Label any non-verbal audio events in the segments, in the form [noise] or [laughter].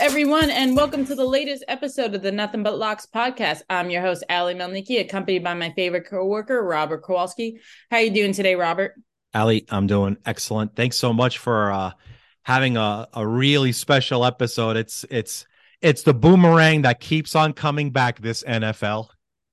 everyone, and welcome to the latest episode of the Nothing But Locks podcast. I'm your host, Ally Melniki, accompanied by my favorite coworker, Robert Kowalski. How are you doing today, Robert? Ally, I'm doing excellent. Thanks so much for uh, having a, a really special episode. It's it's it's the boomerang that keeps on coming back this NFL.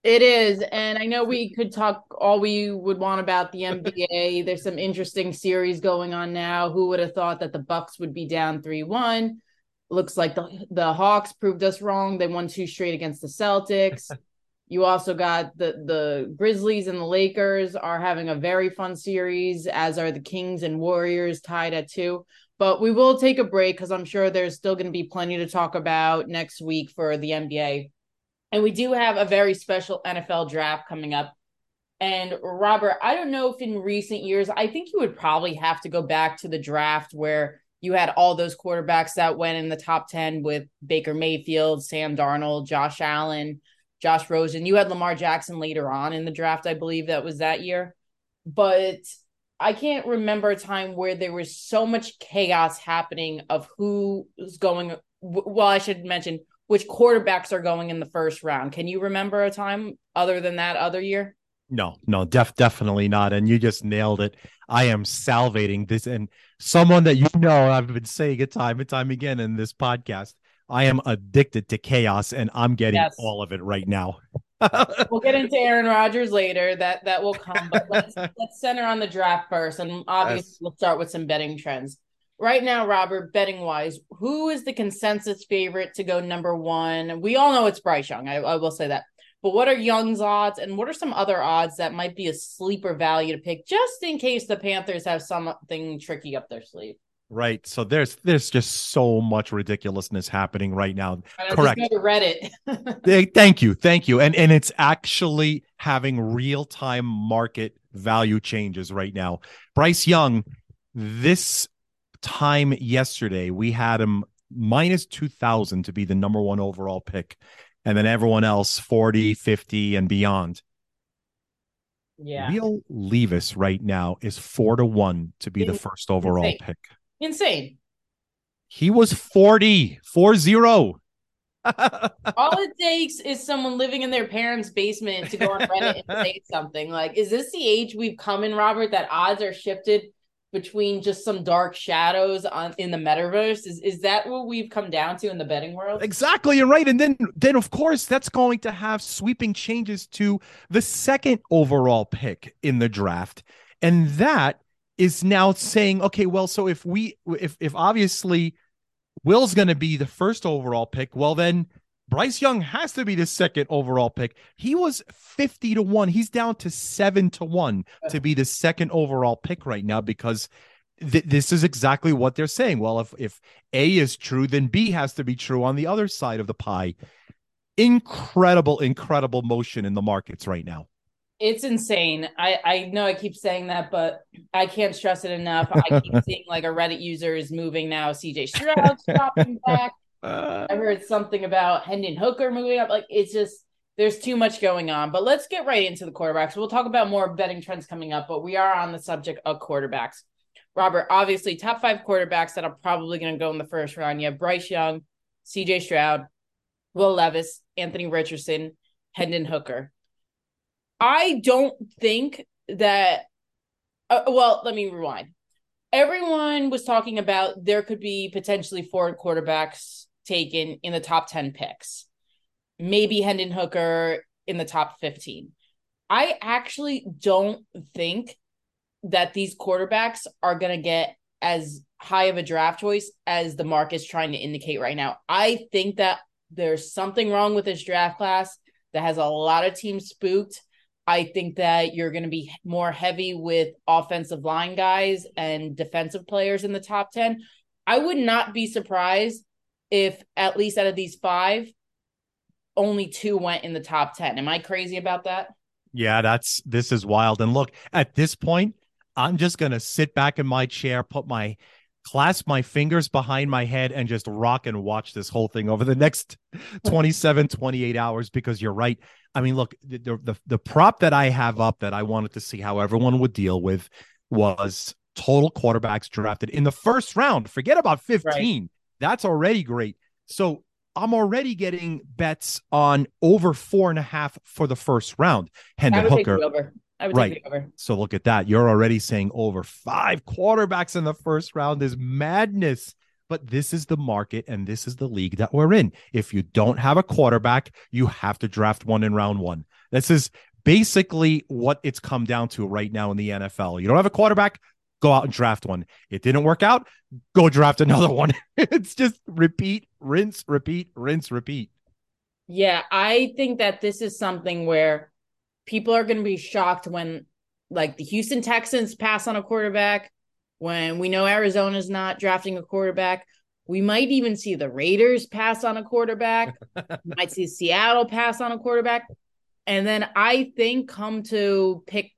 It is, and I know we could talk all we would want about the NBA. There's some interesting series going on now. Who would have thought that the Bucks would be down three one? Looks like the the Hawks proved us wrong. They won two straight against the Celtics. [laughs] you also got the the Grizzlies and the Lakers are having a very fun series, as are the Kings and Warriors tied at two. But we will take a break because I'm sure there's still going to be plenty to talk about next week for the NBA. And we do have a very special NFL draft coming up. And Robert, I don't know if in recent years, I think you would probably have to go back to the draft where you had all those quarterbacks that went in the top 10 with Baker Mayfield, Sam Darnold, Josh Allen, Josh Rosen. You had Lamar Jackson later on in the draft, I believe that was that year. But I can't remember a time where there was so much chaos happening of who was going. Well, I should mention which quarterbacks are going in the first round. Can you remember a time other than that other year? No, no, def definitely not. And you just nailed it. I am salivating this and someone that you know I've been saying it time and time again in this podcast. I am addicted to chaos and I'm getting yes. all of it right now. [laughs] we'll get into Aaron Rodgers later. That that will come. But let's let's center on the draft first. And obviously yes. we'll start with some betting trends. Right now, Robert, betting wise, who is the consensus favorite to go number one? We all know it's Bryce Young. I, I will say that. But what are Young's odds, and what are some other odds that might be a sleeper value to pick, just in case the Panthers have something tricky up their sleeve? Right. So there's there's just so much ridiculousness happening right now. Correct. Reddit. [laughs] thank you, thank you, and and it's actually having real time market value changes right now. Bryce Young, this time yesterday we had him minus 2000 to be the number one overall pick and then everyone else 40, 50, and beyond. Yeah. Will Levis right now is four to one to be In- the first overall insane. pick. Insane. He was 40, 4 0. [laughs] All it takes is someone living in their parents' basement to go on Reddit and [laughs] say something. Like, is this the age we've come in, Robert, that odds are shifted between just some dark shadows on in the metaverse? Is is that what we've come down to in the betting world? Exactly you're right. And then then of course that's going to have sweeping changes to the second overall pick in the draft. And that is now saying okay well so if we if if obviously will's going to be the first overall pick well then Bryce Young has to be the second overall pick. He was 50 to 1. He's down to 7 to 1 to be the second overall pick right now because th- this is exactly what they're saying. Well, if if A is true, then B has to be true on the other side of the pie. Incredible incredible motion in the markets right now. It's insane. I I know I keep saying that, but I can't stress it enough. I keep [laughs] seeing like a Reddit user is moving now. CJ Stroud dropping back. Uh, I heard something about Hendon Hooker moving up. Like it's just there's too much going on. But let's get right into the quarterbacks. We'll talk about more betting trends coming up, but we are on the subject of quarterbacks. Robert, obviously, top five quarterbacks that are probably going to go in the first round. You have Bryce Young, CJ Stroud, Will Levis, Anthony Richardson, Hendon Hooker. I don't think that. Uh, well, let me rewind. Everyone was talking about there could be potentially four quarterbacks taken in the top 10 picks. Maybe Hendon Hooker in the top 15. I actually don't think that these quarterbacks are going to get as high of a draft choice as the market is trying to indicate right now. I think that there's something wrong with this draft class that has a lot of teams spooked. I think that you're going to be more heavy with offensive line guys and defensive players in the top 10. I would not be surprised if at least out of these five, only two went in the top 10. Am I crazy about that? Yeah, that's this is wild. And look, at this point, I'm just going to sit back in my chair, put my clasp my fingers behind my head and just rock and watch this whole thing over the next [laughs] 27 28 hours because you're right i mean look the, the the prop that i have up that i wanted to see how everyone would deal with was total quarterbacks drafted in the first round forget about 15 right. That's already great. So I'm already getting bets on over four and a half for the first round. Hendon Hooker. over. I would right. take the over. So look at that. You're already saying over five quarterbacks in the first round is madness. But this is the market and this is the league that we're in. If you don't have a quarterback, you have to draft one in round one. This is basically what it's come down to right now in the NFL. You don't have a quarterback, go out and draft one. It didn't work out, go draft another one. [laughs] it's just repeat, rinse, repeat, rinse, repeat. Yeah, I think that this is something where people are going to be shocked when like the Houston Texans pass on a quarterback, when we know Arizona's not drafting a quarterback. We might even see the Raiders pass on a quarterback. [laughs] might see Seattle pass on a quarterback. And then I think come to pick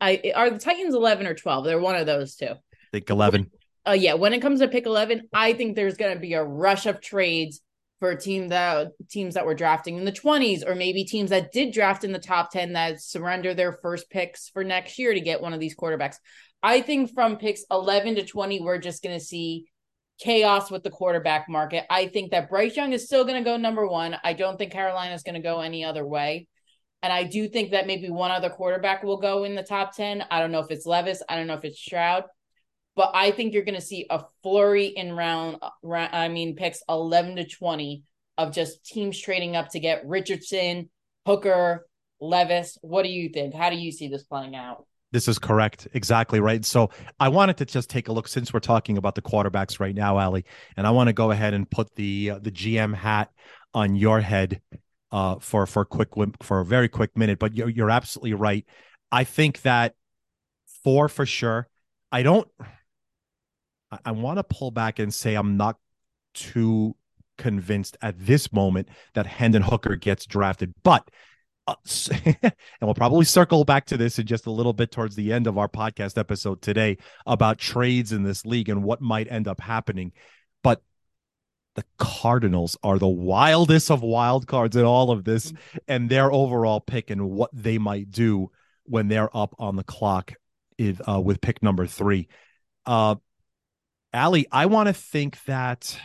I, are the Titans 11 or 12? They're one of those two. I think 11. Uh, yeah, when it comes to pick 11, I think there's going to be a rush of trades for team that teams that were drafting in the 20s or maybe teams that did draft in the top 10 that surrender their first picks for next year to get one of these quarterbacks. I think from picks 11 to 20 we're just going to see chaos with the quarterback market. I think that Bryce Young is still going to go number 1. I don't think Carolina is going to go any other way. And I do think that maybe one other quarterback will go in the top 10. I don't know if it's Levis. I don't know if it's Stroud. But I think you're going to see a flurry in round, I mean, picks 11 to 20 of just teams trading up to get Richardson, Hooker, Levis. What do you think? How do you see this playing out? This is correct. Exactly right. So I wanted to just take a look since we're talking about the quarterbacks right now, Ally, and I want to go ahead and put the uh, the GM hat on your head uh, for for a quick for a very quick minute. But you're you're absolutely right. I think that four for sure. I don't. I, I want to pull back and say I'm not too convinced at this moment that Hendon Hooker gets drafted, but. Uh, [laughs] and we'll probably circle back to this in just a little bit towards the end of our podcast episode today about trades in this league and what might end up happening. The Cardinals are the wildest of wild cards in all of this, mm-hmm. and their overall pick and what they might do when they're up on the clock is, uh, with pick number three. Uh, Ally, I want to think that.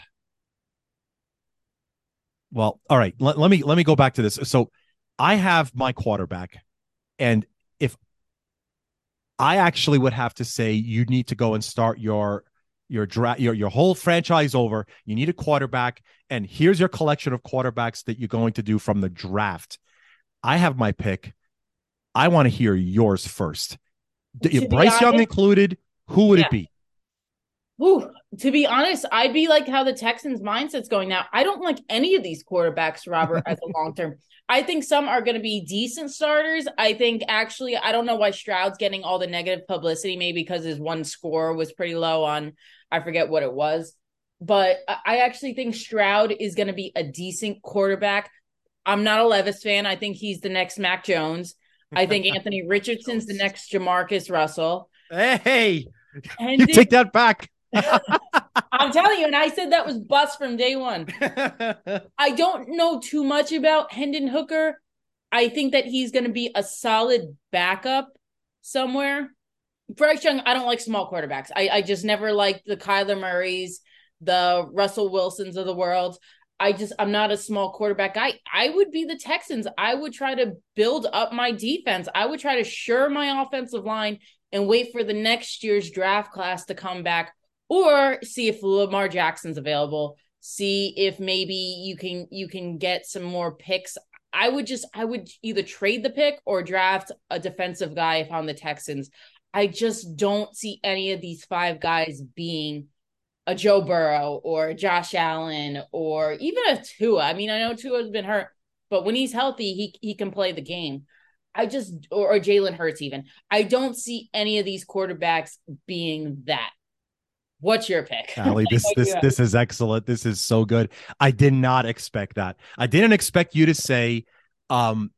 Well, all right. Let, let me let me go back to this. So, I have my quarterback, and if I actually would have to say you need to go and start your your draft your your whole franchise over. You need a quarterback, and here's your collection of quarterbacks that you're going to do from the draft. I have my pick. I want to hear yours first. Bryce Young included, who would yeah. it be? To be honest, I'd be like how the Texans' mindset's going now. I don't like any of these quarterbacks, Robert, as a [laughs] long term. I think some are going to be decent starters. I think actually, I don't know why Stroud's getting all the negative publicity, maybe because his one score was pretty low on I forget what it was. But I actually think Stroud is going to be a decent quarterback. I'm not a Levis fan. I think he's the next Mac Jones. I think [laughs] Anthony Richardson's the next Jamarcus Russell. Hey, and you take that back. I'm telling you, and I said that was bust from day one. [laughs] I don't know too much about Hendon Hooker. I think that he's going to be a solid backup somewhere. Bryce Young, I don't like small quarterbacks. I, I just never liked the Kyler Murrays, the Russell Wilsons of the world. I just I'm not a small quarterback guy. I would be the Texans. I would try to build up my defense. I would try to sure my offensive line and wait for the next year's draft class to come back or see if Lamar Jackson's available. See if maybe you can you can get some more picks. I would just I would either trade the pick or draft a defensive guy if I'm the Texans. I just don't see any of these five guys being a Joe Burrow or Josh Allen or even a Tua. I mean, I know Tua's been hurt, but when he's healthy, he he can play the game. I just or, or Jalen Hurts even. I don't see any of these quarterbacks being that. What's your pick? [laughs] Ally, this this this is excellent. This is so good. I did not expect that. I didn't expect you to say um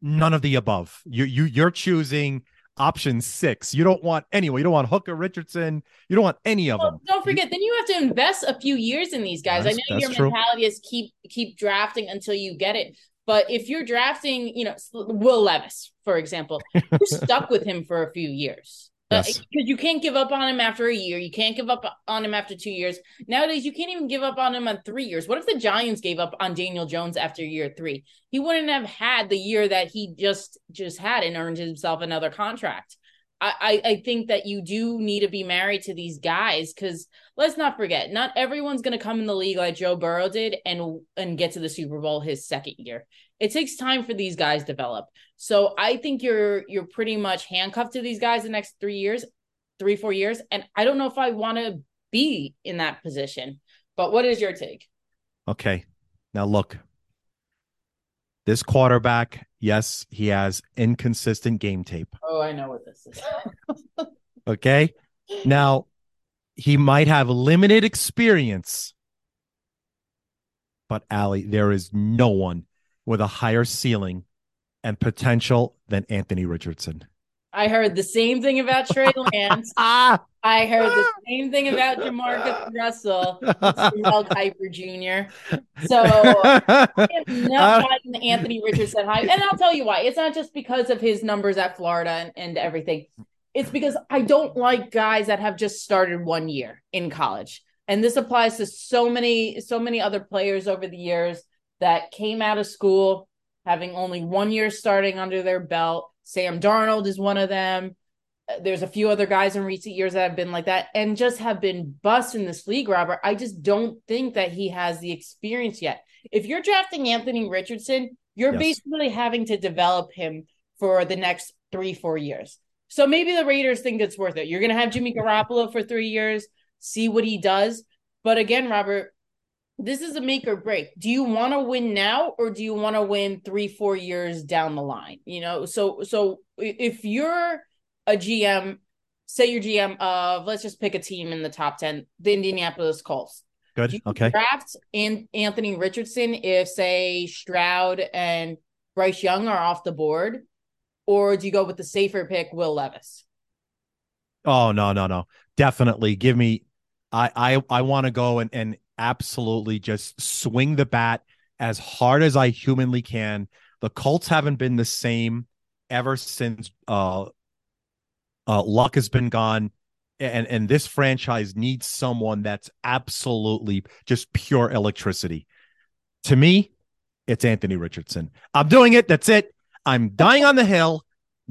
none of the above. You you you're choosing option six. You don't want anyone. You don't want Hooker Richardson. You don't want any of well, them. Don't forget, you, then you have to invest a few years in these guys. I know your true. mentality is keep keep drafting until you get it. But if you're drafting, you know, Will Levis, for example, you're [laughs] stuck with him for a few years. Yes. Because you can't give up on him after a year. You can't give up on him after two years. Nowadays, you can't even give up on him on three years. What if the Giants gave up on Daniel Jones after year three? He wouldn't have had the year that he just just had and earned himself another contract. I, I, I think that you do need to be married to these guys because let's not forget, not everyone's going to come in the league like Joe Burrow did and and get to the Super Bowl his second year. It takes time for these guys to develop. So I think you're you're pretty much handcuffed to these guys the next three years, three four years, and I don't know if I want to be in that position. But what is your take? Okay, now look, this quarterback, yes, he has inconsistent game tape. Oh, I know what this is. [laughs] Okay. Now, he might have limited experience, but Ali, there is no one with a higher ceiling and potential than Anthony Richardson. I heard the same thing about Trey Lance. [laughs] Ah, I heard the same thing about Jamarcus Russell, Mel Kiper Jr. So I am not gotten Anthony Richardson high. And I'll tell you why. It's not just because of his numbers at Florida and, and everything. It's because I don't like guys that have just started one year in college. And this applies to so many, so many other players over the years that came out of school having only one year starting under their belt. Sam Darnold is one of them. Uh, there's a few other guys in recent years that have been like that and just have been bust in this league, Robert. I just don't think that he has the experience yet. If you're drafting Anthony Richardson, you're Yes. basically having to develop him for the next three, four years. So maybe the Raiders think it's worth it. You're going to have Jimmy Garoppolo for three years, see what he does. But again, Robert, this is a make or break. Do you want to win now or do you want to win three, four years down the line? You know, so so if you're a GM, say you're GM of let's just pick a team in the top 10, the Indianapolis Colts. Good. Okay. draft and Anthony Richardson if say Stroud and Bryce Young are off the board? Or do you go with the safer pick, Will Levis? Oh no, no, no. Definitely give me I I I want to go and and absolutely just swing the bat as hard as I humanly can. The Colts haven't been the same ever since uh uh luck has been gone and and this franchise needs someone that's absolutely just pure electricity. To me, it's Anthony Richardson. I'm doing it. That's it. I'm dying on the hill.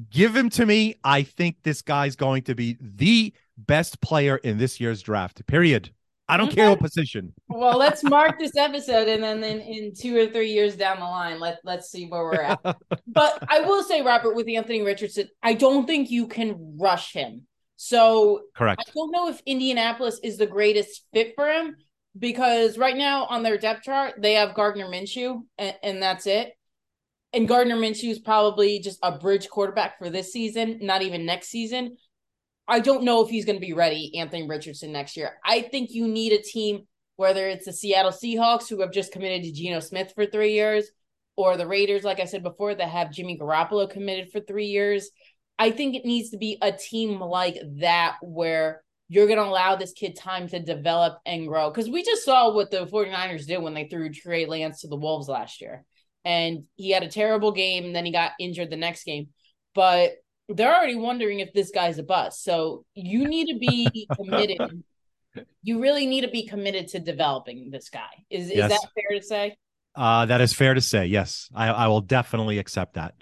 Give him to me. I think this guy's going to be the best player in this year's draft. Period. I don't care what position. Well, let's mark this episode, and then in, in two or three years down the line, let let's see where we're at. [laughs] but I will say, Robert, with Anthony Richardson, I don't think you can rush him. So correct. I don't know if Indianapolis is the greatest fit for him because right now on their depth chart they have Gardner Minshew, and, and that's it. And Gardner Minshew is probably just a bridge quarterback for this season, not even next season. I don't know if he's going to be ready, Anthony Richardson, next year. I think you need a team, whether it's the Seattle Seahawks, who have just committed to Geno Smith for three years, or the Raiders, like I said before, that have Jimmy Garoppolo committed for three years. I think it needs to be a team like that where you're going to allow this kid time to develop and grow. Because we just saw what the 49ers did when they threw Trey Lance to the Wolves last year. And he had a terrible game, and then he got injured the next game. But they're already wondering if this guy's a bust. So you need to be [laughs] committed. you really need to be committed to developing this guy. Is is that fair to say? Uh, that is fair to say. Yes, I, I will definitely accept that.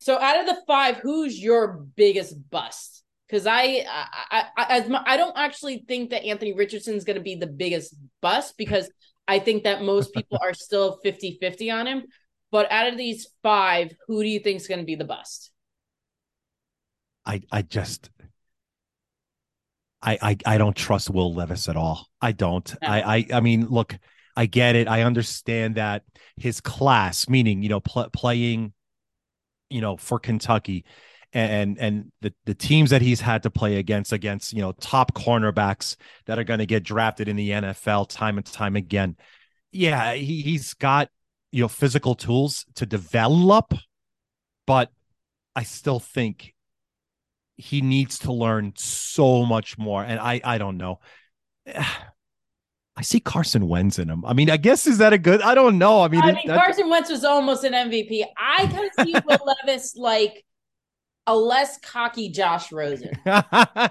So out of the five, who's your biggest bust? Because I, I, I, as my, I don't actually think that Anthony Richardson's going to be the biggest bust because I think that most people [laughs] are still 50-50 on him. But out of these five, who do you think is going to be the bust? I I just I I I don't trust Will Levis at all. I don't. No. I I I mean, look, I get it. I understand that his class, meaning you know, pl- playing, you know, for Kentucky, and and the the teams that he's had to play against against you know top cornerbacks that are going to get drafted in the NFL time and time again. Yeah, he he's got you know physical tools to develop, but I still think he needs to learn so much more. And I I don't know. [sighs] I see Carson Wentz in him. I mean, I guess is that a good? I don't know. I mean, I mean, that- Carson Wentz was almost an MVP. I kind of see [laughs] Will Levis like a less cocky Josh Rosen, [laughs]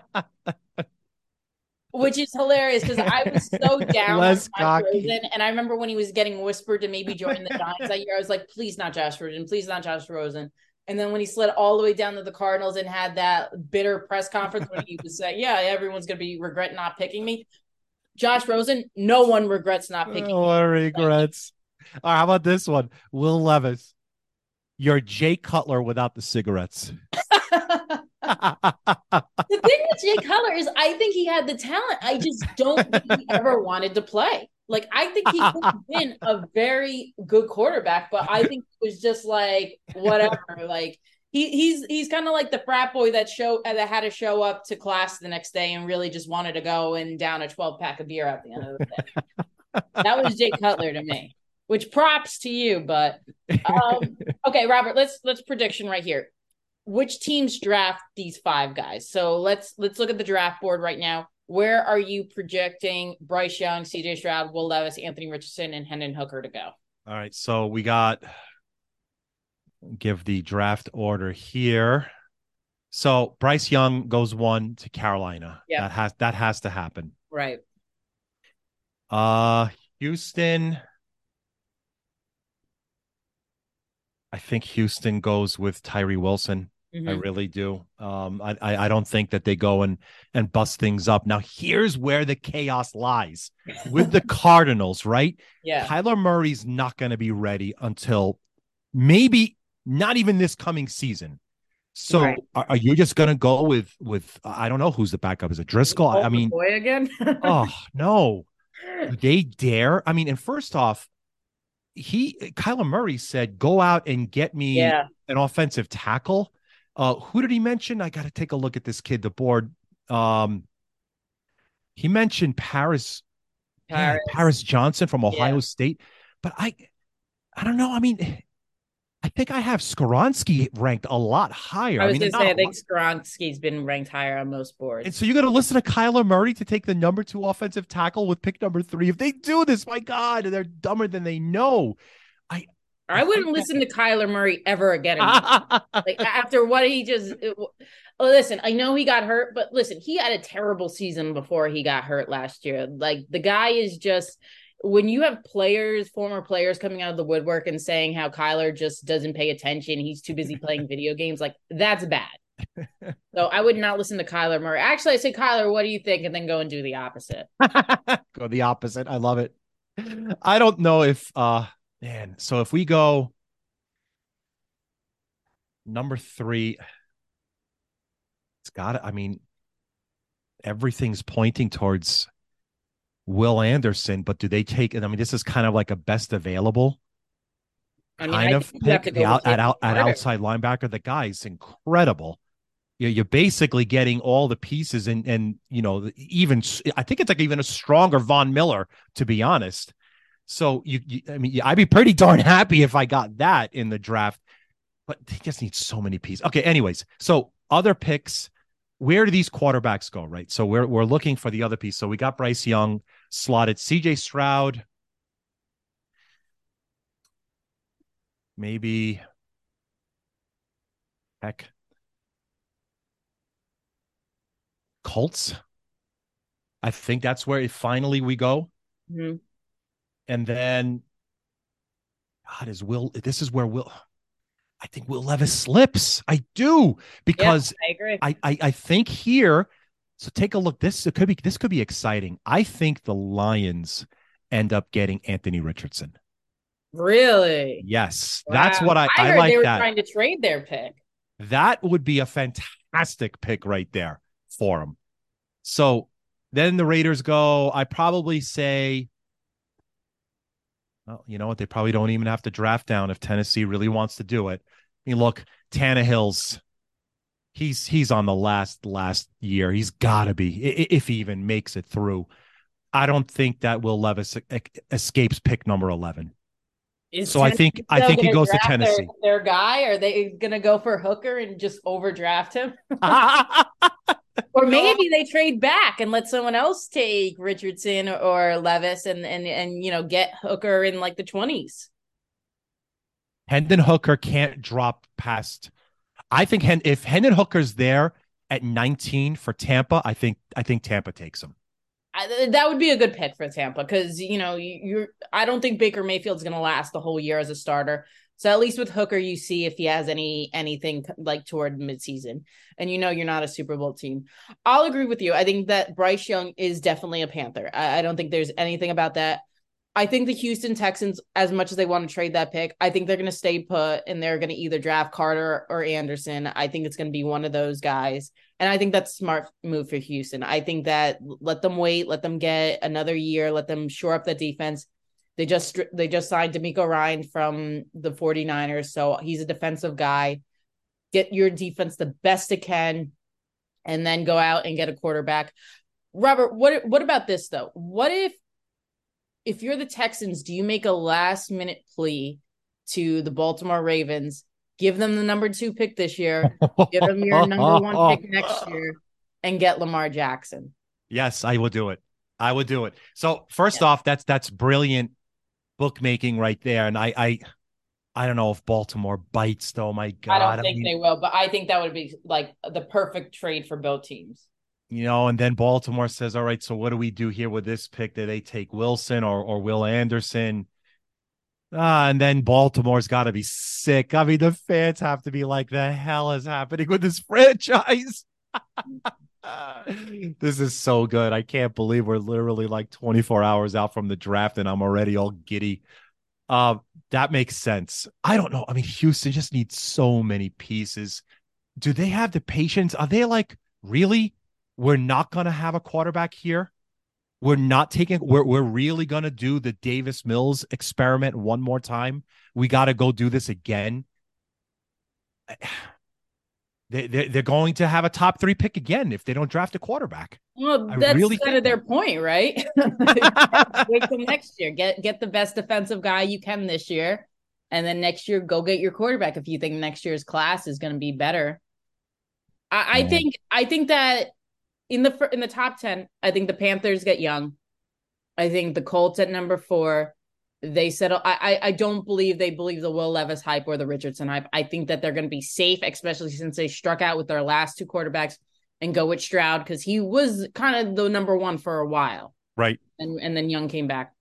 which is hilarious because I was so [laughs] down Less cocky. Rosen, and I remember when he was getting whispered to maybe join the Giants that year, I was like, please not Josh Rosen, please not Josh Rosen. And then when he slid all the way down to the Cardinals and had that bitter press conference when he [laughs] was saying, "Yeah, everyone's gonna be regret not picking me," Josh Rosen, no one regrets not picking. What regrets. All right, how about this one? Will Levis. You're Jay Cutler without the cigarettes. [laughs] [laughs] The thing with Jay Cutler is, I think he had the talent. I just don't think he ever wanted to play. Like, I think he could [laughs] have been a very good quarterback, but I think it was just like whatever. Like he he's he's kind of like the frat boy that show that had to show up to class the next day and really just wanted to go and down a twelve pack of beer at the end of the day. [laughs] that was Jay Cutler to me. Which props to you, but um, okay, Robert. Let's let's prediction right here which teams draft these five guys. So let's let's look at the draft board right now. Where are you projecting Bryce Young, CJ Stroud, Will Levis, Anthony Richardson, and Hendon Hooker to go? All right, so we got give the draft order here. So Bryce Young goes one to Carolina. Yeah. That has that has to happen. Right. Uh Houston. I think Houston goes with Tyree Wilson. I Mhm. really do. Um, I, I I don't think that they go and and bust things up. Now here's where the chaos lies with the [laughs] Cardinals, right? Yeah. Kyler Murray's not going to be ready until maybe not even this coming season. So Right. are, are you just going to go with with I don't know who's the backup? Is it Driscoll? I, I mean, boy again. [laughs] oh no, Do they dare. I mean, and first off, he Kyler Murray said, "Go out and get me yeah. an offensive tackle." Uh, who did he mention? I got to take a look at this kid. The board. Um, he mentioned Paris, Paris. Paris Johnson from Ohio Yeah. State, but I, I don't know. I mean, I think I have Skoronski ranked a lot higher. I was mean, gonna say I think Skoronski's been ranked higher on most boards. and so you're to listen to Kyler Murray to take the number two offensive tackle with pick number three. If they do this, my God, they're dumber than they know. I wouldn't listen to Kyler Murray ever again. [laughs] like after what he just oh, listen i know he got hurt but listen he had a terrible season before he got hurt last year like the guy is just when you have players former players coming out of the woodwork and saying how kyler just doesn't pay attention he's too busy playing [laughs] video games like that's bad so i would not listen to kyler murray actually i say kyler what do you think and then go and do the opposite [laughs] go the opposite. I love it. I don't know if uh man, so if we go number three, it's got to I mean, everything's pointing towards Will Anderson, but do they take it? I mean, this is kind of like a best available I mean, kind I of pick the out, at, out, at outside linebacker. The guy's incredible. You're, you're basically getting all the pieces, and and you know even I think it's like even a stronger Von Miller, to be honest. So you, you I mean, I'd be pretty darn happy if I got that in the draft, but they just need so many pieces. Okay, anyways, so other picks. Where do these quarterbacks go? Right, so we're we're looking for the other piece. So we got Bryce Young slotted, C.J. Stroud. maybe heck Colts. I think that's where it finally we go. Mhm. And then God is Will this is where Will I think Will Levis slips. I do because I agree. I, I I think here. So take a look. This it could be this could be exciting. I think the Lions end up getting Anthony Richardson. really Yes, that's what I, I, heard like they were that. trying to trade their pick That would be a fantastic pick right there for him. So then the Raiders go. I probably say, well, you know what? They probably don't even have to draft down if Tennessee really wants to do it. I mean, look, Tannehill's he's he's on the last last year. He's got to be if he even makes it through. I don't think that Will Levis escapes pick number eleven. Is So I think I think he goes to draft their- Tennessee. Their, guy? Are they gonna go for Hooker and just overdraft him? [laughs] [laughs] Or [laughs] maybe they trade back and let someone else take Richardson or Levis and and and you know get Hooker in like the twenties. Hendon Hooker can't drop past. I think if Hendon Hooker's there at 19 for Tampa, I think I think Tampa takes him. I, that would be a good pick for Tampa because you know you're. I don't think Baker Mayfield's going to last the whole year as a starter. So at least with Hooker, you see if he has any anything like toward midseason, and you know you're not a Super Bowl team. I'll agree with you. I think that Bryce Young is definitely a Panther. I, I don't think there's anything about that. I think the Houston Texans, as much as they want to trade that pick, I think they're going to stay put and they're going to either draft Carter or Anderson. I think it's going to be one of those guys. And I think that's smart move for Houston. I think that let them wait, let them get another year, let them shore up the defense. They just they just signed DeMeco Ryan from the 49ers, so he's a defensive guy. Get your defense the best it can and then go out and get a quarterback. Robert, what what about this though? What if if you're the Texans, do you make a last minute plea to the Baltimore Ravens? Give them the number two pick this year, give them your number one pick [laughs] next year, and get Lamar Jackson. Yes, I will do it. I would do it. So first yeah. off, that's that's brilliant bookmaking right there. And I I I don't know if Baltimore bites though. My God, I don't think I mean, they will, but I think that would be like the perfect trade for both teams you know, and then Baltimore says, "All right, so what do we do here with this pick? Do they take Wilson or or Will Anderson?" Ah, and then Baltimore's got to be sick. I mean, the fans have to be like, "The hell is happening with this franchise?" [laughs] this is so good. I can't believe we're literally like 24 hours out from the draft, and I'm already all giddy. Uh, that makes sense. I don't know. I mean, Houston just needs so many pieces. Do they have the patience? Are they like really? we're not going to have a quarterback here. We're not taking we're we're really going to do the Davis Mills experiment one more time. We got to go do this again. [sighs] They, they they're going to have a top three pick again if they don't draft a quarterback. Well, that's really kind of their point, right? [laughs] [laughs] Wait till next year. Get get the best defensive guy you can this year, and then next year go get your quarterback if you think next year's class is going to be better. I, I mm-hmm. think I think that in the in the top 10 i think the panthers get young i think the colts at number four they settle i i, I don't believe they believe the will levis hype or the richardson hype i think that they're going to be safe especially since they struck out with their last two quarterbacks and go with stroud because he was kind of the number one for a while right and and then young came back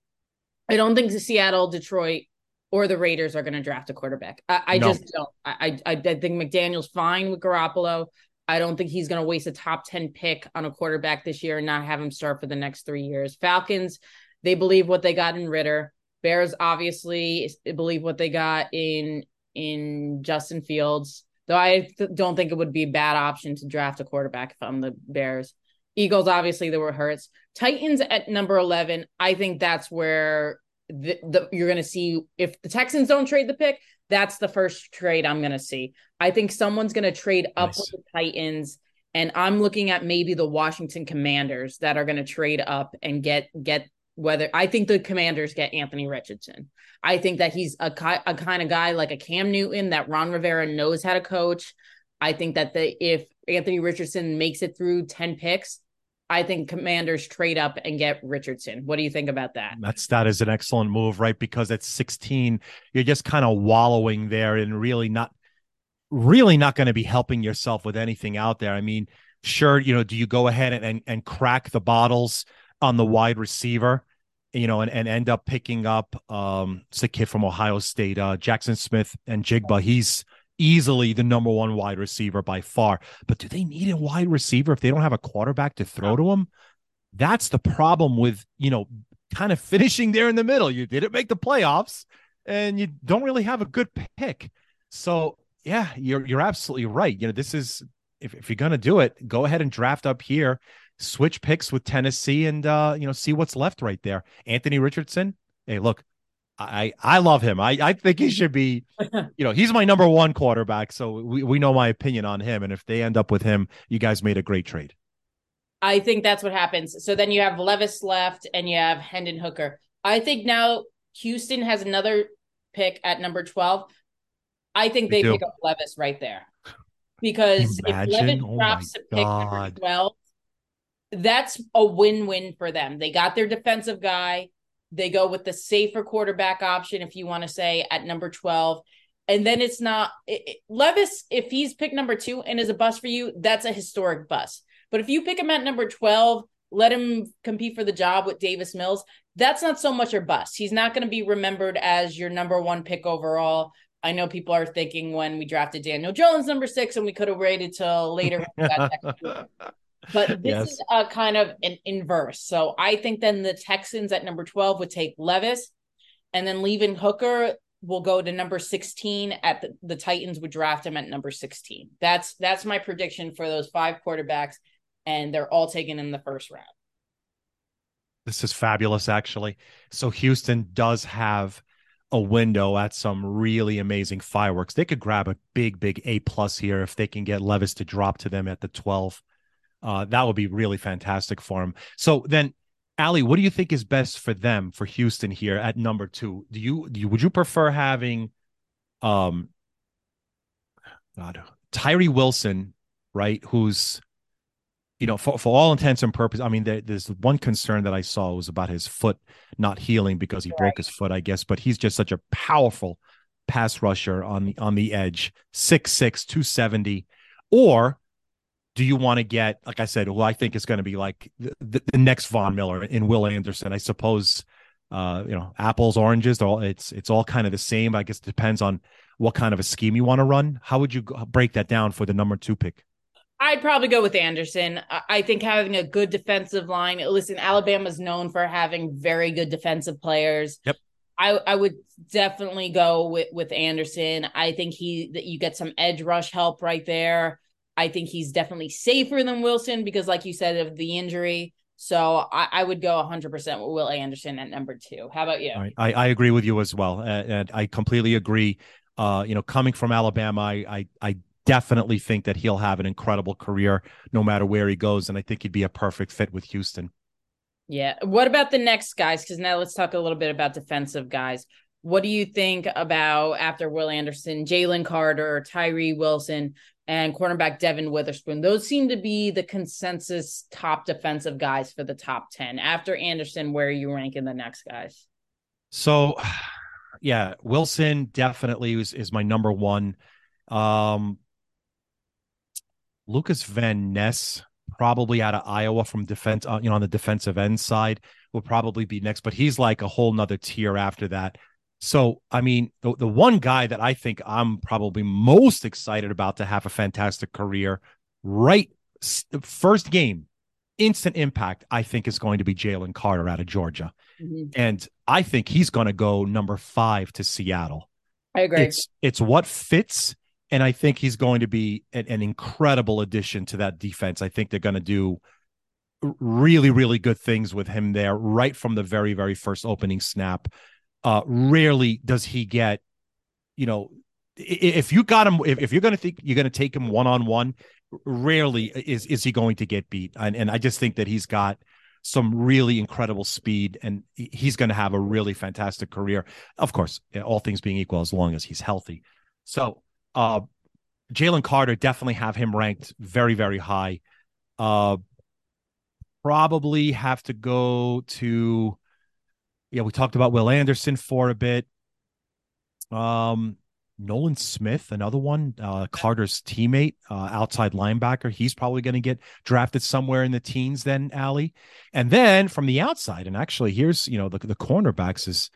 i don't think the seattle detroit or the Raiders are going to draft a quarterback. I, I no. just don't. I, I I think McDaniel's fine with Garoppolo. I don't think he's going to waste a top 10 pick on a quarterback this year and not have him start for the next three years. Falcons, they believe what they got in Ridder. Bears obviously believe what they got in in Justin Fields. Though I th- don't think it would be a bad option to draft a quarterback if I'm the Bears. Eagles, obviously, there were hurts. Titans at number 11, I think that's where the, the, you're going to see if the Texans don't trade the pick, that's the first trade I'm going to see. I think someone's going to trade up nice. with the Titans and I'm looking at maybe the Washington Commanders that are going to trade up and get get whether I think the Commanders get Anthony Richardson. I think that he's a, a kind of guy like a Cam Newton that Ron Rivera knows how to coach. I think that the if Anthony Richardson makes it through 10 picks, I think commanders trade up and get Richardson. What do you think about that? That's that is an excellent move, right? Because at 16, you're just kind of wallowing there and really not really not going to be helping yourself with anything out there. I mean, sure, you know, do you go ahead and and, and crack the bottles on the wide receiver? You know, and, and end up picking up um it's a kid from Ohio State, uh Jackson Smith and Jigba. He's easily the number one wide receiver by far. But do they need a wide receiver if they don't have a quarterback to throw to him? That's the problem with, you know, kind of [laughs] finishing there in the middle. You didn't make the playoffs and you don't really have a good pick. So, yeah, you're you're absolutely right. You know, this is if, if you're gonna do it, go ahead and draft up here, switch picks with Tennessee and uh, you know, see what's left right there. Anthony Richardson. Hey, look, I I love him. I I think he should be, [laughs] you know, he's my number one quarterback. So we we know my opinion on him, and if they end up with him, you guys made a great trade. I think that's what happens. So then you have Levis left, and you have Hendon Hooker. I think now Houston has another pick at number twelve. I think they, they pick up Levis right there because Imagine? if Levis oh drops a pick number twelve, that's a win-win for them. They got their defensive guy they go with the safer quarterback option, if you want to say, at number 12. and then it's not it, it, Levis. If he's picked number two and is a bust for you, that's a historic bust. But if you pick him at number twelve, let him compete for the job with Davis Mills. That's not so much a bust. He's not going to be remembered as your number one pick overall. I know people are thinking when we drafted Daniel Jones number six and we could have waited till later. [laughs] but this yes. is a kind of an inverse. So I think then the Texans at number 12 would take Levis and then leaving Hooker will go to number 16 at the, the Titans would draft him at number 16. That's that's my prediction for those five quarterbacks and they're all taken in the first round. This is fabulous actually. So Houston does have a window at some really amazing fireworks. They could grab a big big A plus here if they can get Levis to drop to them at the 12. Uh, that would be really fantastic for him. So then Ally, what do you think is best for them for Houston here at number two? Do you, do you would you prefer having um God Tyree Wilson, right? Who's you know, for, for all intents and purposes, I mean, there, there's one concern that I saw was about his foot not healing because he right. broke his foot, I guess. But he's just such a powerful pass rusher on the on the edge, 6'6", 270. Or do you want to get, like I said, well, I think it's going to be like the, the, next Von Miller in Will Anderson. I suppose, uh, you know, apples, oranges, all it's it's all kind of the same. I guess it depends on what kind of a scheme you want to run. How would you break that down for the number two pick? I'd probably go with Anderson. I think having a good defensive line. Listen, Alabama's known for having very good defensive players. Yep. I, I would definitely go with, with Anderson. I think he that you get some edge rush help right there. I think he's definitely safer than Wilson because, like you said, of the injury. So I, I would go 100% with Will Anderson at number two. How about you? I, I agree with you as well. Uh, and I completely agree. Uh, you know, coming from Alabama, I, I, I definitely think that he'll have an incredible career no matter where he goes. And I think he'd be a perfect fit with Houston. Yeah. What about the next guys? Because now let's talk a little bit about defensive guys. What do you think about after Will Anderson, Jalen Carter, Tyree Wilson? And cornerback Devon Witherspoon. Those seem to be the consensus top defensive guys for the top 10. After Anderson, where are you ranking the next guys? So, [sighs] yeah, Wilson definitely is, is my number one. Um, Lukas Van Ness, probably out of Iowa from defense, uh, you know, on the defensive end side, will probably be next, but he's like a whole nother tier after that. So, I mean, the, the one guy that I think I'm probably most excited about to have a fantastic career, right? First game, instant impact, I think is going to be Jalen Carter out of Georgia. Mm-hmm. And I think he's going to go number five to Seattle. I agree. It's, it's what fits. And I think he's going to be an, an incredible addition to that defense. I think they're going to do really, really good things with him there right from the very, very first opening snap uh, rarely does he get, you know, if you got him, if, if you're going to think you're going to take him one on one, rarely is is he going to get beat. And, and I just think that he's got some really incredible speed and he's going to have a really fantastic career. Of course, all things being equal, as long as he's healthy. So, uh, Jalen Carter definitely have him ranked very, very high. Uh, probably have to go to yeah, we talked about Will Anderson for a bit. Um, Nolan Smith, another one, uh, Carter's teammate, uh, outside linebacker. He's probably going to get drafted somewhere in the teens, then, Ally. And then from the outside, and actually, here's, you know, the, the cornerbacks is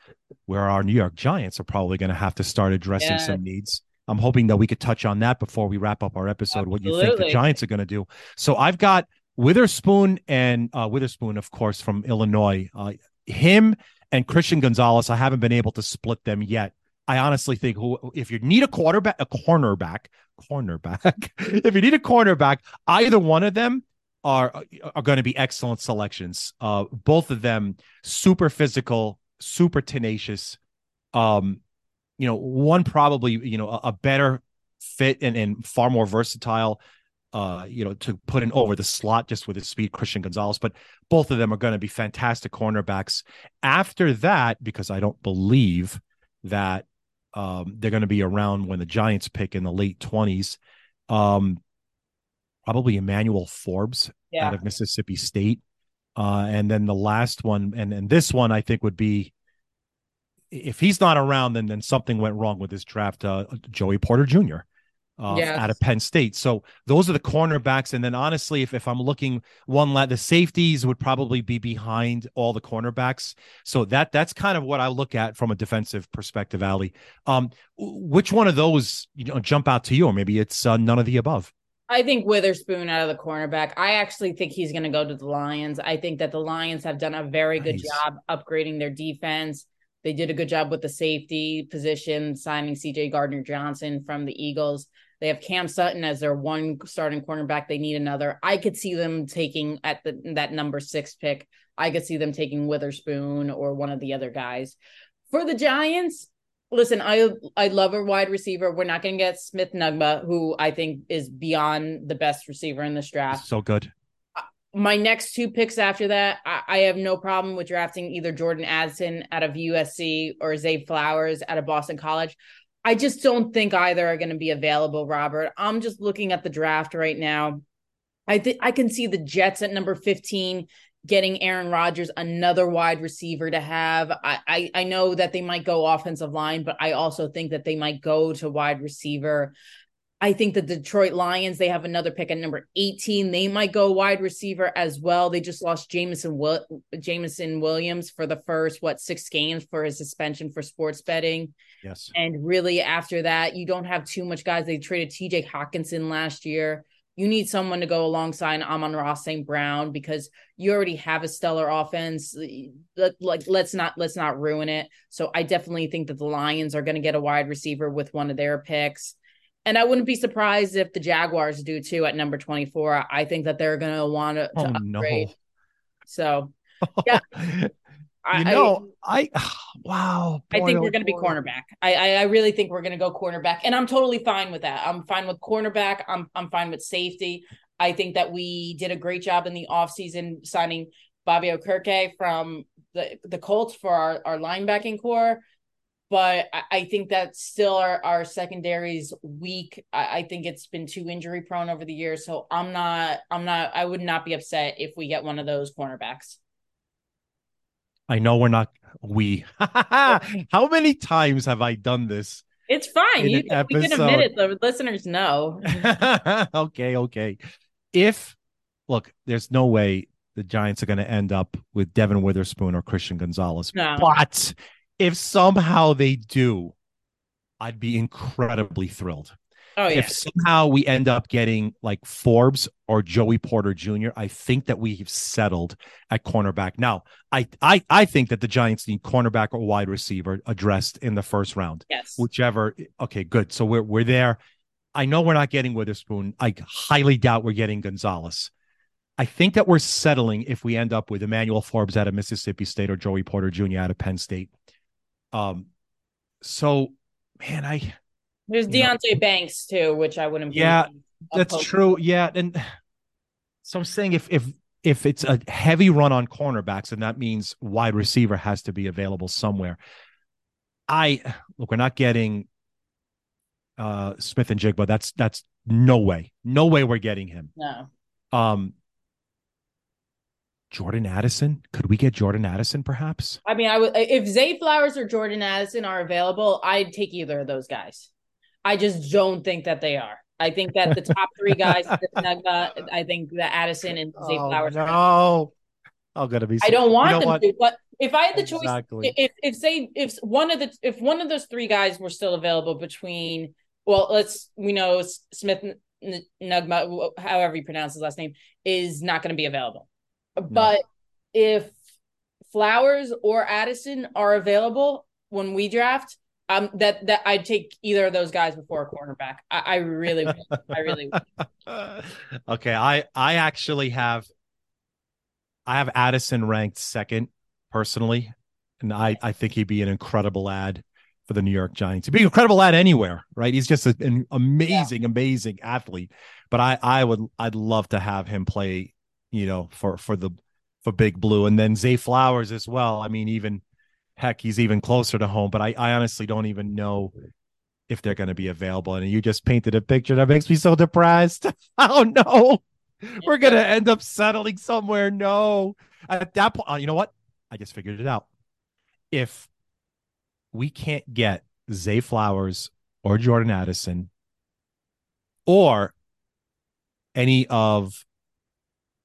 where our New York Giants are probably going to have to start addressing yeah. some needs. I'm hoping that we could touch on that before we wrap up our episode, Absolutely. what you think the Giants are going to do. So I've got Witherspoon and uh, Witherspoon, of course, from Illinois. Uh, him and Christian Gonzalez. I haven't been able to split them yet. I honestly think who, if you need a quarterback, a cornerback, cornerback, [laughs] if you need a cornerback, either one of them are are going to be excellent selections. Uh, both of them super physical, super tenacious. Um, you know, one probably you know a, a better fit and, and far more versatile uh, you know, to put in over the slot just with his speed, Christian Gonzalez. But both of them are going to be fantastic cornerbacks. After that, because I don't believe that um, they're going to be around when the Giants pick in the late 20s. Um, probably Emmanuel Forbes yeah. out of Mississippi State. Uh, and then the last one, and, and this one I think would be if he's not around, then then something went wrong with this draft. Uh, Joey Porter Jr. Uh, Yes. out of Penn State. So those are the cornerbacks. And then honestly, if, if I'm looking one la the safeties would probably be behind all the cornerbacks. So that that's kind of what I look at from a defensive perspective, Ally. Um, which one of those you know jump out to you, or maybe it's uh, none of the above? I think Witherspoon out of the cornerback. I actually think he's going to go to the Lions. I think that the Lions have done a very good job upgrading their defense. They did a good job with the safety position, signing CJ Gardner Johnson from the Eagles. They have Cam Sutton as their one starting cornerback. They need another. I could see them taking at the that number six pick. I could see them taking Witherspoon or one of the other guys. For the Giants, listen, I I love a wide receiver. We're not going to get Smith Nugma, who I think is beyond the best receiver in this draft. So good. My next two picks after that, I, I have no problem with drafting either Jordan Addison out of USC or Zay Flowers out of Boston College. I just don't think either are going to be available, Robert. I'm just looking at the draft right now. I think I can see the Jets at number 15 getting Aaron Rodgers, another wide receiver to have. I, I I know that they might go offensive line, but I also think that they might go to wide receiver. I think the Detroit Lions, they have another pick at number 18. They might go wide receiver as well. They just lost Jameson Will- Jameson Williams for the first, what, six games for his suspension for sports betting. Yes. And really, after that, you don't have too much guys. They traded TJ Hockenson last year. You need someone to go alongside Amon-Ra St. Brown because you already have a stellar offense. Let, like let's not let's not ruin it. So I definitely think that the Lions are going to get a wide receiver with one of their picks. And I wouldn't be surprised if the Jaguars do too at number 24. I think that they're going oh, to want to Oh upgrade. no. So [laughs] Yeah. I, you I- know, I, [sighs] wow. I think oh we're going to be cornerback. I, I I really think we're going to go cornerback, and I'm totally fine with that. I'm fine with cornerback. I'm I'm fine with safety. I think that we did a great job in the offseason signing Bobby Okereke from the the Colts for our our linebacking corps. But I, I think that still our, our secondary's weak. I, I think it's been too injury prone over the years. So I'm not I'm not I would not be upset if we get one of those cornerbacks. I know we're not we. [laughs] How many times have I done this? It's fine. You can, we can admit it. The listeners know. [laughs] okay, okay. If look, there's no way the Giants are going to end up with Devon Witherspoon or Christian Gonzalez. No. But if somehow they do, I'd be incredibly thrilled. Oh yeah. If somehow we end up getting like Forbes or Joey Porter Jr., I think that we've settled at cornerback. Now, I I I think that the Giants need cornerback or wide receiver addressed in the first round yes. whichever. Okay, good. So we're we're there. I know we're not getting Witherspoon. I highly doubt we're getting Gonzalez. I think that we're settling if we end up with Emmanuel Forbes out of Mississippi State or Joey Porter Jr. out of Penn State. Um, so man, I There's you know- Deonte Banks too, which I wouldn't. Yeah, that's opposed- true. Yeah, and [sighs] so I'm saying if if if it's a heavy run on cornerbacks, and that means wide receiver has to be available somewhere. I look, we're not getting uh Smith-Njigba. That's that's no way, no way we're getting him. No. Um, Jordan Addison, could we get Jordan Addison perhaps? I mean, I would if Zay Flowers or Jordan Addison are available, I'd take either of those guys. I just don't think that they are. I think that the top three guys, [laughs] Nugga, I think that Addison and Zay Flowers. are- no. I'm gonna be. I don't want them what? to, but if I had the choice, Exactly. if if say if one of the if one of those three guys were still available between well let's we know Smith Nugma however you pronounce his last name is not going to be available but if Flowers or Addison are available when we draft um that that I'd take either of those guys before a cornerback I, I really would. I really would. [laughs] okay, I I actually have I have Addison ranked second personally, and I I think he'd be an incredible ad for the New York Giants. He'd be an incredible ad anywhere, right? He's just an amazing, amazing athlete. But I I would I'd love to have him play, you know, for for the for Big Blue, and then Zay Flowers as well. I mean, even heck, he's even closer to home. But I I honestly don't even know if they're going to be available. And you just painted a picture that makes me so depressed. [laughs] oh no, we're going [laughs] to end up settling somewhere. No, at that point, uh, you know what? I just figured it out. If we can't get Zay Flowers or Jordan Addison or any of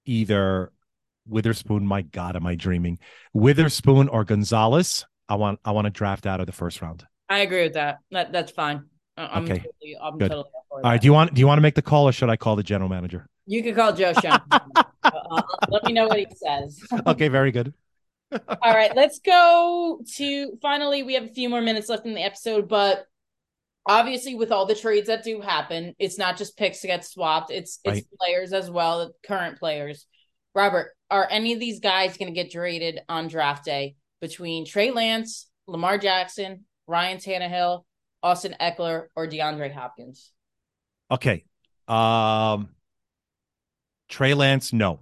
either Witherspoon, my God, am I dreaming? Witherspoon or Gonzalez. I want I want to draft out of the first round. I agree with that. That that's fine. I'm okay. Totally, I'm Good. Totally All right. Do you want do you want to make the call or should I call the general manager? You can call Joe Schoen. [laughs] uh, let me know what he says. [laughs] okay, very good. [laughs] All right, let's go to finally. We have a few more minutes left in the episode, but obviously, with all the trades that do happen, it's not just picks to get swapped; it's it's right. players as well, current players. Robert, are any of these guys going to get traded on draft day between Trey Lance, Lamar Jackson, Ryan Tannehill, Austin Ekeler, or DeAndre Hopkins? Okay. Um Trey Lance, no.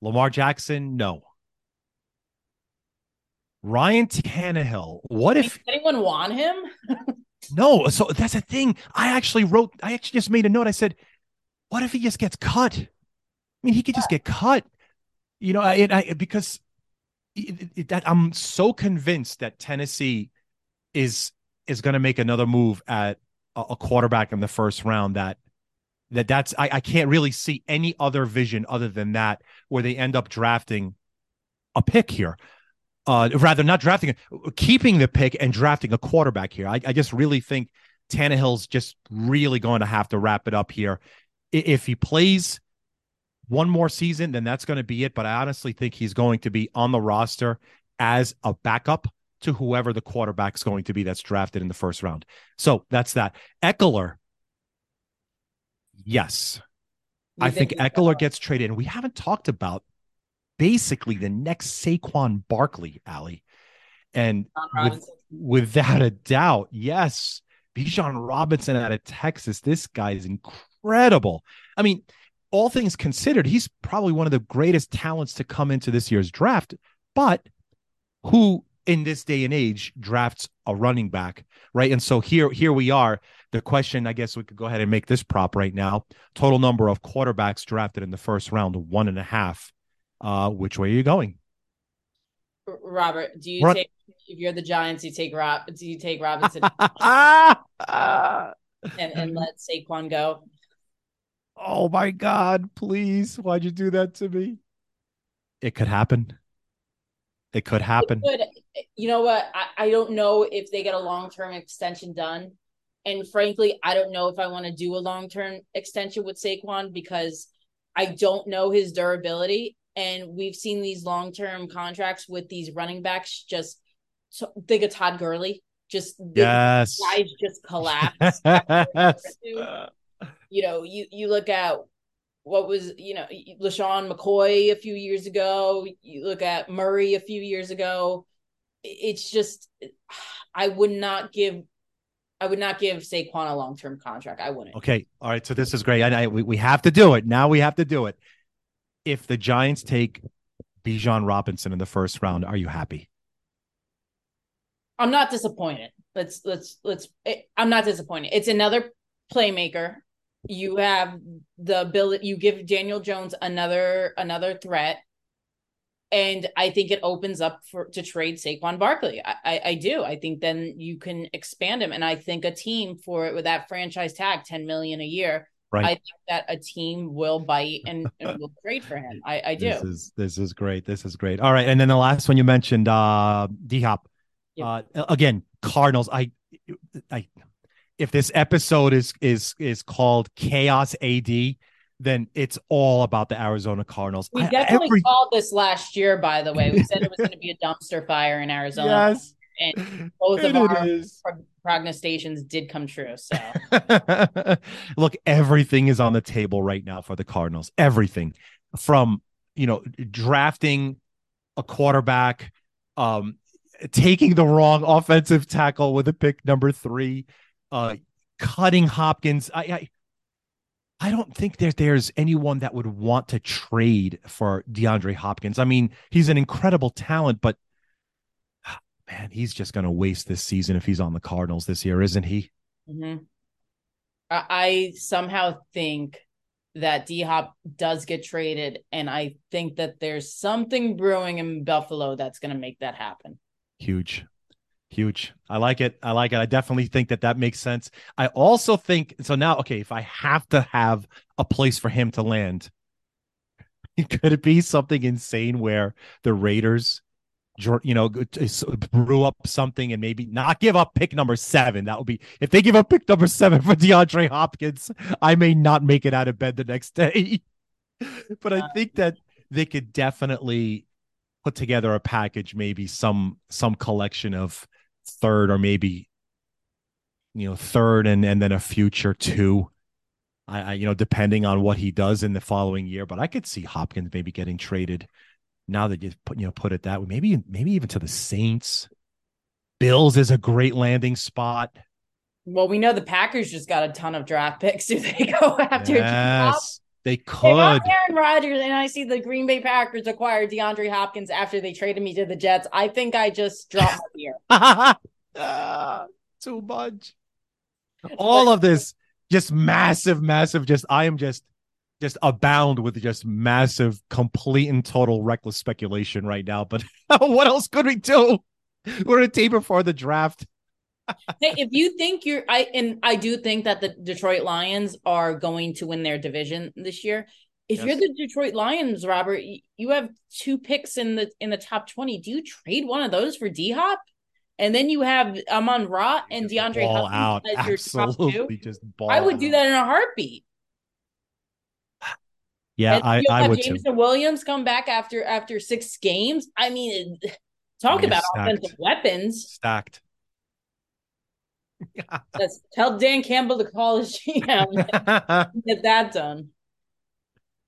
Lamar Jackson, no. Ryan Tannehill. What if anyone want him? [laughs] no, so that's a thing. I actually wrote. I actually just made a note. I said, "What if he just gets cut? I mean, he could just get cut." You know, I, I because it, it, that I'm so convinced that Tennessee is is going to make another move at a, a, quarterback in the first round. That that that's I, I can't really see any other vision other than that where they end up drafting a pick here uh, rather not drafting, keeping the pick and drafting a quarterback here. I, I just really think Tannehill's just really going to have to wrap it up here. If he plays one more season, then that's going to be it. But I honestly think he's going to be on the roster as a backup to whoever the quarterback's going to be that's drafted in the first round. So that's that. Ekeler, yes. You I think, think Ekeler gets traded. And we haven't talked about basically the next Saquon Barkley, Ally. And with, without a doubt, yes, Bijan Robinson out of Texas. This guy is incredible. I mean, all things considered, he's probably one of the greatest talents to come into this year's draft. But who in this day and age drafts a running back, right? And so here, here we are. The question, I guess we could go ahead and make this prop right now. Total number of quarterbacks drafted in the first round, one and a half. Uh, which way are you going? Robert, do you take if you're the Giants, you take Rob do you take Robinson [laughs] and, and let Saquon go? Oh my god, please. Why'd you do that to me? It could happen. It could happen. It could. You know what? I, I don't know if they get a long term extension done. And frankly, I don't know if I want to do a long term extension with Saquon because I don't know his durability and we've seen these long term contracts with these running backs just so, think of Todd Gurley. Just yes, guys just collapse. [laughs] [laughs] you know, you you look at what was you know LeSean McCoy a few years ago. You look at Murray a few years ago. It's just I would not give I would not give Saquon a long term contract. I wouldn't. Okay, all right. So this is great. And I, we we have to do it now. We have to do it if the Giants take Bijan Robinson in the first round, are you happy? I'm not disappointed. Let's let's let's. It, eh, I'm not disappointed. It's another playmaker. You have the ability. You give Daniel Jones another another threat, and I think it opens up for to trade Saquon Barkley. I, I, I do. I think then you can expand him, and I think a team for it with that franchise tag, ten million a year, Right. I think that a team will bite and, and will trade for him. I, I do. This is this is great. This is great. All right, and then the last one you mentioned, uh, D Hop. Yep. Uh, again, Cardinals. I, I, if this episode is is is called Chaos AD, then it's all about the Arizona Cardinals. We definitely I, every... called this last year, by the way. We said it was going to be a [laughs] dumpster fire in Arizona. Yes. And both of our prognostications did come true. So, [laughs] look, everything is on the table right now for the Cardinals. Everything from, you know, drafting a quarterback, um, taking the wrong offensive tackle with a pick number three, uh, cutting Hopkins. I, I I don't think that there's anyone that would want to trade for DeAndre Hopkins. I mean, he's an incredible talent, but [sighs] man, he's just going to waste this season if he's on the Cardinals this year, isn't he? Mm-hmm. I somehow think that D Hop does get traded, and I think that there's something brewing in Buffalo that's going to make that happen. Huge. Huge. I like it. I like it. I definitely think that that makes sense. I also think so. Now, okay, if I have to have a place for him to land, [laughs] could it be something insane where the Raiders, you know, brew up something and maybe not give up pick number seven? That would be if they give up pick number seven for DeAndre Hopkins, I may not make it out of bed the next day. [laughs] but I think that they could definitely put together a package, maybe some some collection of third or maybe you know third and and then a future two. I, I you know depending on what he does in the following year, but I could see Hopkins maybe getting traded. Now that you put you know put it that way, maybe maybe even to the Saints. Bills is a great landing spot. Well, we know the Packers just got a ton of draft picks. [laughs] Do they go after? Yes. They could. If I'm Aaron Rodgers and I see the Green Bay Packers acquire DeAndre Hopkins after they traded me to the Jets. I think I just dropped my beer. uh, [laughs] too much. All of this, just massive, massive. Just I am just, just abound with just massive, complete and total reckless speculation right now. But [laughs] what else could we do? We're a day before the draft hey, if you think you're, I and I do think that the Detroit Lions are going to win their division this year. If yes. you're the Detroit Lions, Robert, you have two picks in the in the top twenty. Do you trade one of those for D Hop? And then you have Amon Ra and just DeAndre ball out. as your Absolutely top two. Just ball I would out. do that in a heartbeat. Yeah, and I, I would Jameson too. Williams come back after after six games. I mean, [sighs] talk about stacked. offensive weapons. Stacked. [laughs] Let's tell Dan Campbell to call his GM. [laughs] get that done.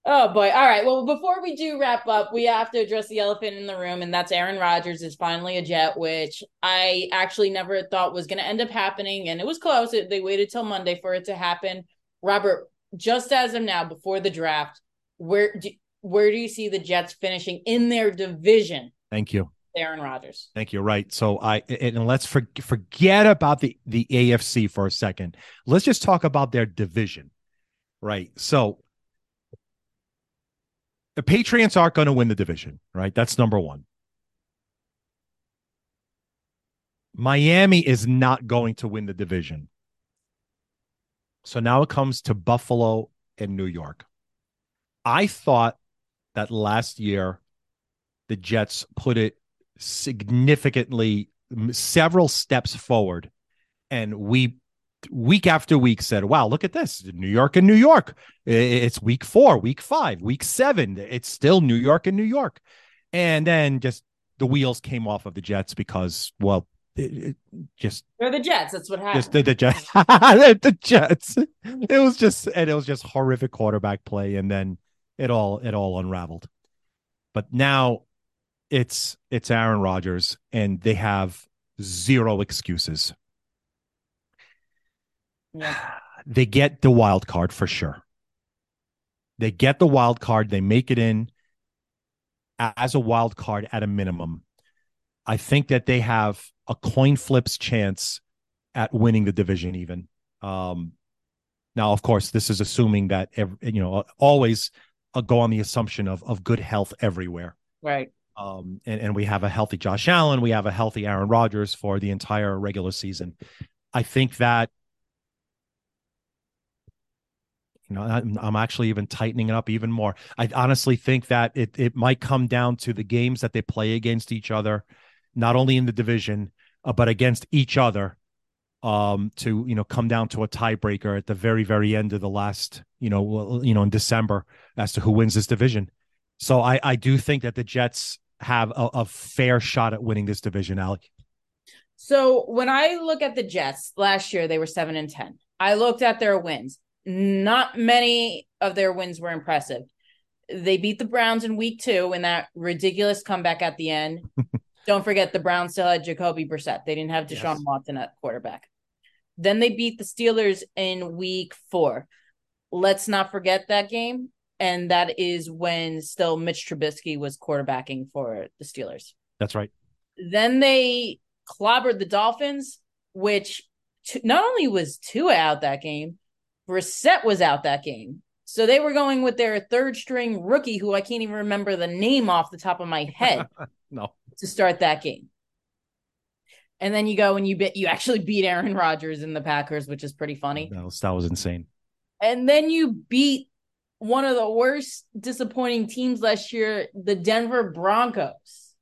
Oh boy. All right. Well, before we do wrap up, we have to address the elephant in the room, and that's Aaron Rodgers is finally a Jet, which I actually never thought was going to end up happening. And it was close. They waited till Monday for it to happen. Robert, just as of now, before the draft, where do, where do you see the Jets finishing in their division? Thank you. Aaron Rodgers. Thank you. Right. So I and let's for, forget about the the AFC for a second. Let's just talk about their division. Right. So the Patriots aren't going to win the division. Right. That's number one. Miami is not going to win the division. So now it comes to Buffalo and New York. I thought that last year the Jets put it significantly several steps forward. And we week after week said wow look at this new york and new york. It's week four week five week seven it's still new york and new york. And then just the wheels came off of the jets because well it, it just they're the jets that's what happened. Just the, the jets. [laughs] The jets. It was just and it was just horrific quarterback play and then it all it all unraveled. But now it's it's Aaron Rodgers, and they have zero excuses. Yeah. [sighs] They get the wild card for sure. They get the wild card. They make it in as a wild card at a minimum. I think that they have a coin flips chance at winning the division. Even um, now, of course, this is assuming that every, you know always uh, go on the assumption of of good health everywhere. Right. Um, and, and we have a healthy Josh Allen, we have a healthy Aaron Rodgers for the entire regular season. I think that you know I'm, I'm actually even tightening it up even more. I honestly think that it it might come down to the games that they play against each other, not only in the division uh, but against each other um to you know come down to a tiebreaker at the very very end of the last you know you know in December as to who wins this division. So I I do think that the Jets have a, a fair shot at winning this division, Ally? So when I look at the Jets last year, they were seven and ten. I looked at their wins. Not many of their wins were impressive. They beat the Browns in week two in that ridiculous comeback at the end. [laughs] Don't forget the Browns still had Jacoby Brissett. They didn't have Deshaun yes. Watson at quarterback. Then they beat the Steelers in week four. Let's not forget that game and that is when still Mitch Trubisky was quarterbacking for the Steelers. That's right. Then they clobbered the Dolphins, which t- not only was Tua out that game, Brissett was out that game. So they were going with their third string rookie, who I can't even remember the name off the top of my head, [laughs] no, to start that game. And then you go and you bit you actually beat Aaron Rodgers in the Packers, which is pretty funny. That was, that was insane. And then you beat one of the worst disappointing teams last year, the Denver Broncos,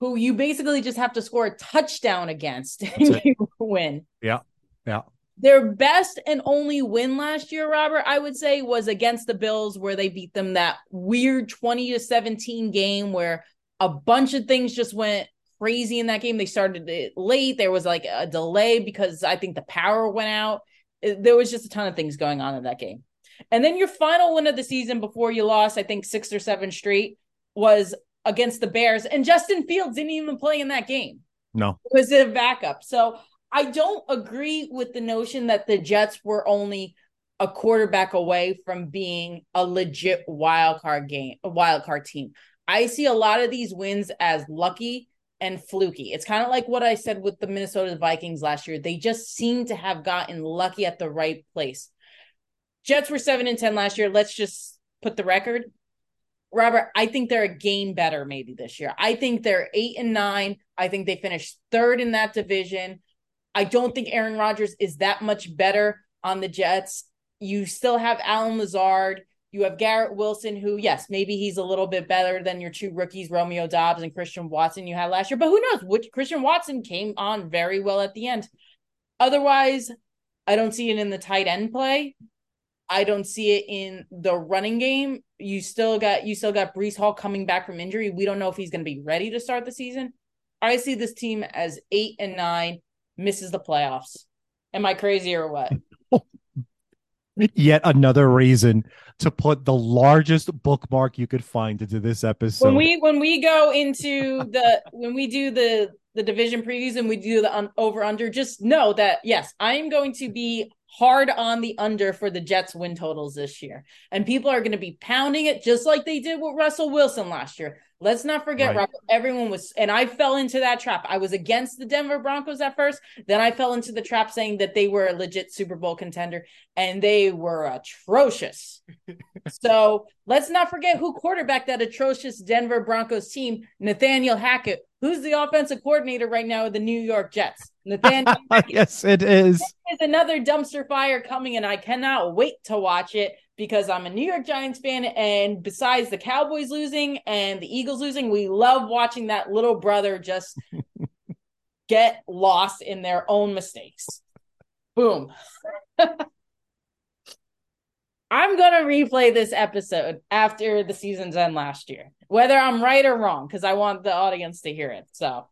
who you basically just have to score a touchdown against [laughs] and you win. Yeah. Yeah. Their best and only win last year, Robert, I would say, was against the Bills, where they beat them that weird 20 to 17 game where a bunch of things just went crazy in that game. They started it late. There was like a delay because I think the power went out. There was just a ton of things going on in that game. And then your final win of the season before you lost, I think six or seven straight, was against the Bears. And Justin Fields didn't even play in that game. No. It was a backup. So I don't agree with the notion that the Jets were only a quarterback away from being a legit wild card game, a wild card team. I see a lot of these wins as lucky and fluky. It's kind of like what I said with the Minnesota Vikings last year. They just seem to have gotten lucky at the right place. Jets were 7 and 10 last year. Let's just put the record. Robert, I think they're a game better maybe this year. I think they're 8 and 9. I think they finished third in that division. I don't think Aaron Rodgers is that much better on the Jets. You still have Allen Lazard. You have Garrett Wilson, who, yes, maybe he's a little bit better than your two rookies, Romeo Doubs and Christian Watson, you had last year. But who knows? Which Christian Watson came on very well at the end. Otherwise, I don't see it in the tight end play. I don't see it in the running game. You still got you still got Breece Hall coming back from injury. We don't know if he's going to be ready to start the season. I see this team as eight and nine misses the playoffs. Am I crazy or what? [laughs] Yet another reason to put the largest bookmark you could find into this episode. When we when we go into the when we do the the division previews and we do the un- over under, just know that yes, I am going to be hard on the under for the Jets win totals this year. And people are going to be pounding it just like they did with Russell Wilson last year. Let's not forget, right. Robert, everyone was, and I fell into that trap. I was against the Denver Broncos at first. Then I fell into the trap saying that they were a legit Super Bowl contender, and they were atrocious. [laughs] so let's not forget who quarterbacked that atrocious Denver Broncos team, Nathaniel Hackett, who's the offensive coordinator right now of the New York Jets. Nathaniel [laughs] yes, it is. Is another dumpster fire coming, and I cannot wait to watch it because I'm a New York Giants fan. And besides the Cowboys losing and the Eagles losing, we love watching that little brother just [laughs] get lost in their own mistakes. Boom. [laughs] I'm going to replay this episode after the season's end last year, whether I'm right or wrong, because I want the audience to hear it. So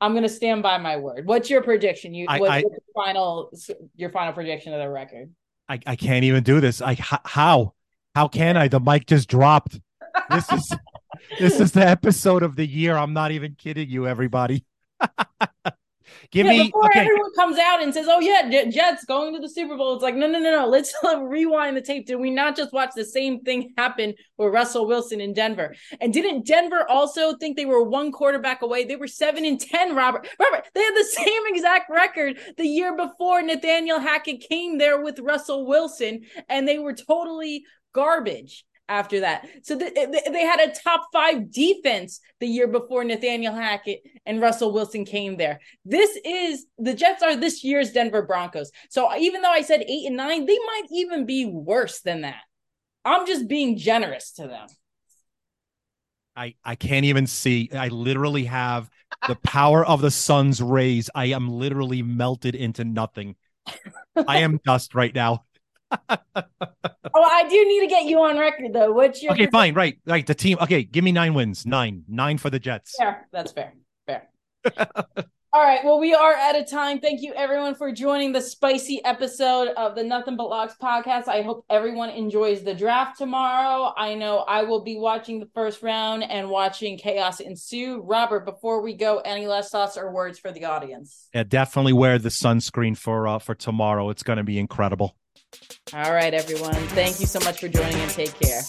I'm going to stand by my word. What's your prediction? You I, what's I, your final your final prediction of the record? I, I can't even do this. I how how can I? The mic just dropped. This is [laughs] this is the episode of the year. I'm not even kidding you, everybody. [laughs] Give yeah, me before okay. everyone comes out and says, "Oh yeah, Jets going to the Super Bowl." It's like, no, no, no, no. [laughs] Let's rewind the tape. Did we not just watch the same thing happen with Russell Wilson in Denver? And didn't Denver also think they were one quarterback away? They were seven and ten. Robert, Robert, they had the [laughs] same exact record the year before Nathaniel Hackett came there with Russell Wilson, and they were totally garbage after that. So th- they had a top five defense the year before Nathaniel Hackett and Russell Wilson came there. This is the Jets are this year's Denver Broncos. So even though I said eight and nine, they might even be worse than that. I'm just being generous to them. I, I can't even see. I literally have the power of the sun's rays. I am literally melted into nothing. I am [laughs] dust right now. [laughs] oh, I do need to get you on record though. What's your okay? Fine, right, right. The team. Okay, give me nine wins. Nine, nine for the Jets. Yeah, that's fair. Fair. [laughs] All right. Well, we are out of time. Thank you, everyone, for joining the spicy episode of the Nothing But Locks podcast. I hope everyone enjoys the draft tomorrow. I know I will be watching the first round and watching chaos ensue. Robert, before we go, any last thoughts or words for the audience? Yeah, definitely wear the sunscreen for uh, for tomorrow. It's going to be incredible. All right, everyone. Thank you so much for joining and take care.